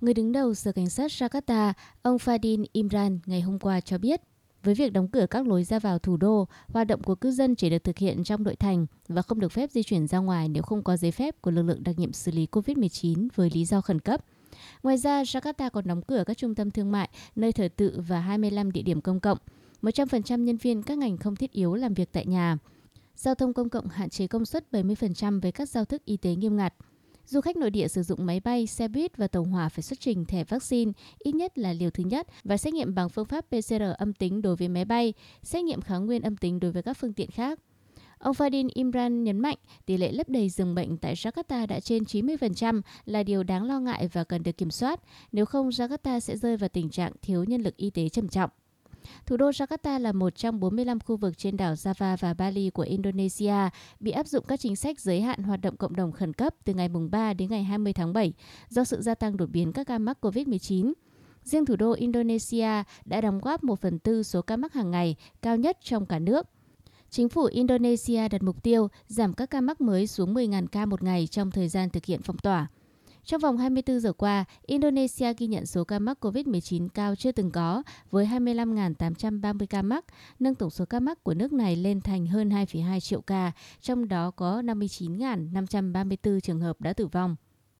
Người đứng đầu Sở Cảnh sát Jakarta, ông Fadin Imran ngày hôm qua cho biết, với việc đóng cửa các lối ra vào thủ đô, hoạt động của cư dân chỉ được thực hiện trong nội thành và không được phép di chuyển ra ngoài nếu không có giấy phép của lực lượng đặc nhiệm xử lý COVID-19 với lý do khẩn cấp. Ngoài ra, Jakarta còn đóng cửa các trung tâm thương mại, nơi thờ tự và 25 địa điểm công cộng. 100% nhân viên các ngành không thiết yếu làm việc tại nhà. Giao thông công cộng hạn chế công suất 70% với các giao thức y tế nghiêm ngặt. Du khách nội địa sử dụng máy bay, xe buýt và tàu hỏa phải xuất trình thẻ vaccine, ít nhất là liều thứ nhất và xét nghiệm bằng phương pháp PCR âm tính đối với máy bay, xét nghiệm kháng nguyên âm tính đối với các phương tiện khác. Ông Fadin Imran nhấn mạnh tỷ lệ lấp đầy giường bệnh tại Jakarta đã trên 90% là điều đáng lo ngại và cần được kiểm soát, nếu không Jakarta sẽ rơi vào tình trạng thiếu nhân lực y tế trầm trọng. Thủ đô Jakarta là một trong 45 khu vực trên đảo Java và Bali của Indonesia bị áp dụng các chính sách giới hạn hoạt động cộng đồng khẩn cấp từ ngày 3 đến ngày 20 tháng 7 do sự gia tăng đột biến các ca mắc COVID-19. Riêng thủ đô Indonesia đã đóng góp 1 phần tư số ca mắc hàng ngày, cao nhất trong cả nước. Chính phủ Indonesia đặt mục tiêu giảm các ca mắc mới xuống 10.000 ca một ngày trong thời gian thực hiện phong tỏa. Trong vòng 24 giờ qua, Indonesia ghi nhận số ca mắc COVID-19 cao chưa từng có với 25.830 ca mắc, nâng tổng số ca mắc của nước này lên thành hơn 2,2 triệu ca, trong đó có 59.534 trường hợp đã tử vong.